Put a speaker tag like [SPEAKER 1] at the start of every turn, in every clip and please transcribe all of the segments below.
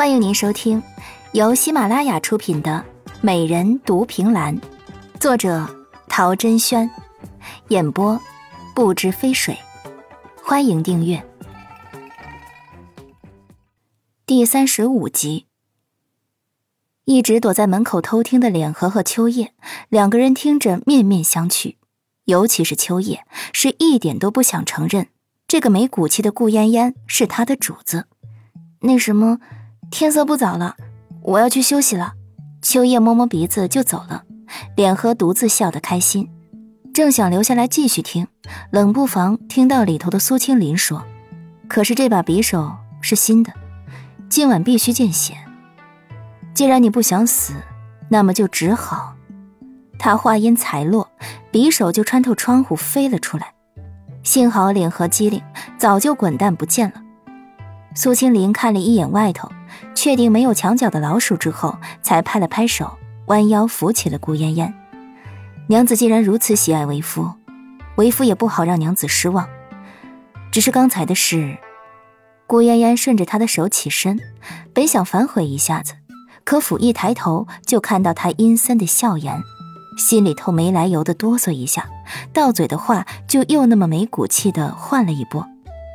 [SPEAKER 1] 欢迎您收听由喜马拉雅出品的《美人独凭栏》，作者陶珍轩，演播不知飞水。欢迎订阅第三十五集。一直躲在门口偷听的脸和和秋叶两个人听着面面相觑，尤其是秋叶是一点都不想承认这个没骨气的顾嫣嫣是他的主子。那什么。天色不早了，我要去休息了。秋叶摸摸鼻子就走了，脸和独自笑得开心。正想留下来继续听，冷不防听到里头的苏青林说：“可是这把匕首是新的，今晚必须见血。既然你不想死，那么就只好……”他话音才落，匕首就穿透窗户飞了出来。幸好脸和机灵，早就滚蛋不见了。苏青林看了一眼外头。确定没有墙角的老鼠之后，才拍了拍手，弯腰扶起了顾嫣嫣。娘子既然如此喜爱为夫，为夫也不好让娘子失望。只是刚才的事，顾嫣嫣顺着他的手起身，本想反悔一下子，可甫一抬头就看到他阴森的笑颜，心里头没来由的哆嗦一下，到嘴的话就又那么没骨气的换了一波：“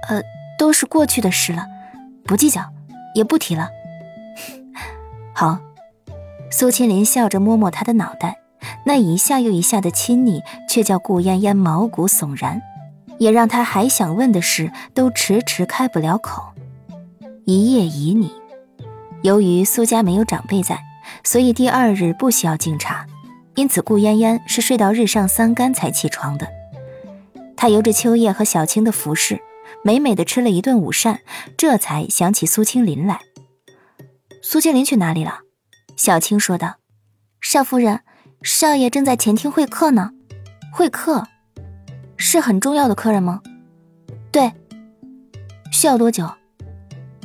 [SPEAKER 1] 呃，都是过去的事了，不计较。”也不提了。好，苏青林笑着摸摸他的脑袋，那一下又一下的亲昵，却叫顾嫣嫣毛骨悚然，也让他还想问的事都迟迟开不了口。一夜已拟，由于苏家没有长辈在，所以第二日不需要敬茶，因此顾嫣嫣是睡到日上三竿才起床的。她由着秋叶和小青的服侍。美美的吃了一顿午膳，这才想起苏青林来。苏青林去哪里了？小青说道：“少夫人，少爷正在前厅会客呢。会客，是很重要的客人吗？对。需要多久？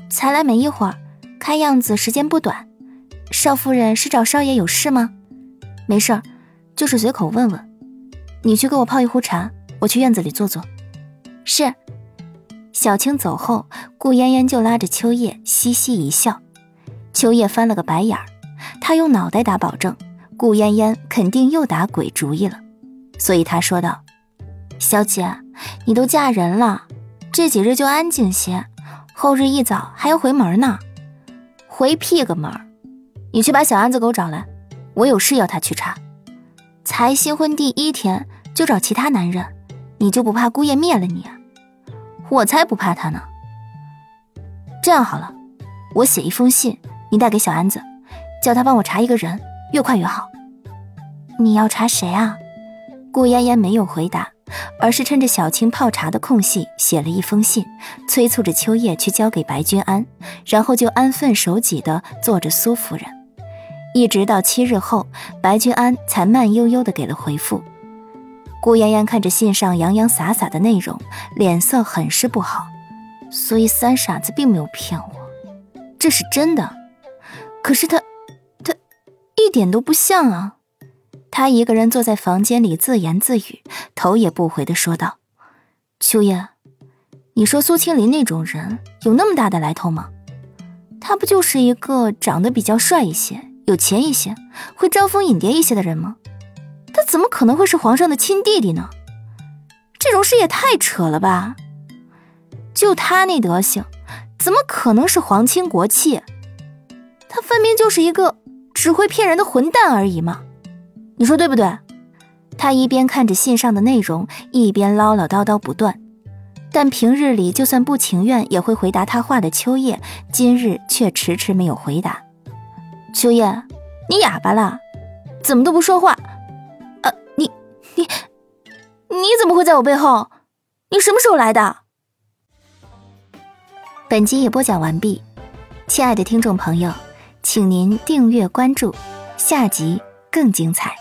[SPEAKER 1] 才来没一会儿，看样子时间不短。少夫人是找少爷有事吗？没事儿，就是随口问问。你去给我泡一壶茶，我去院子里坐坐。是。”小青走后，顾嫣嫣就拉着秋叶嘻嘻一笑。秋叶翻了个白眼儿，他用脑袋打保证，顾嫣嫣肯定又打鬼主意了，所以他说道：“小姐，你都嫁人了，这几日就安静些，后日一早还要回门呢。回屁个门！你去把小安子给我找来，我有事要他去查。才新婚第一天就找其他男人，你就不怕姑爷灭了你啊？”我才不怕他呢。这样好了，我写一封信，你带给小安子，叫他帮我查一个人，越快越好。你要查谁啊？顾嫣嫣没有回答，而是趁着小青泡茶的空隙写了一封信，催促着秋叶去交给白君安，然后就安分守己的做着苏夫人。一直到七日后，白君安才慢悠悠的给了回复。顾妍妍看着信上洋洋洒洒的内容，脸色很是不好。所以三傻子并没有骗我，这是真的。可是他，他一点都不像啊！他一个人坐在房间里自言自语，头也不回的说道：“秋叶，你说苏青林那种人有那么大的来头吗？他不就是一个长得比较帅一些、有钱一些、会招蜂引蝶一些的人吗？”怎么可能会是皇上的亲弟弟呢？这种事也太扯了吧！就他那德行，怎么可能是皇亲国戚？他分明就是一个只会骗人的混蛋而已嘛！你说对不对？他一边看着信上的内容，一边唠唠叨叨不断。但平日里就算不情愿也会回答他话的秋叶，今日却迟迟没有回答。秋叶，你哑巴了？怎么都不说话？你你怎么会在我背后？你什么时候来的？本集也播讲完毕，亲爱的听众朋友，请您订阅关注，下集更精彩。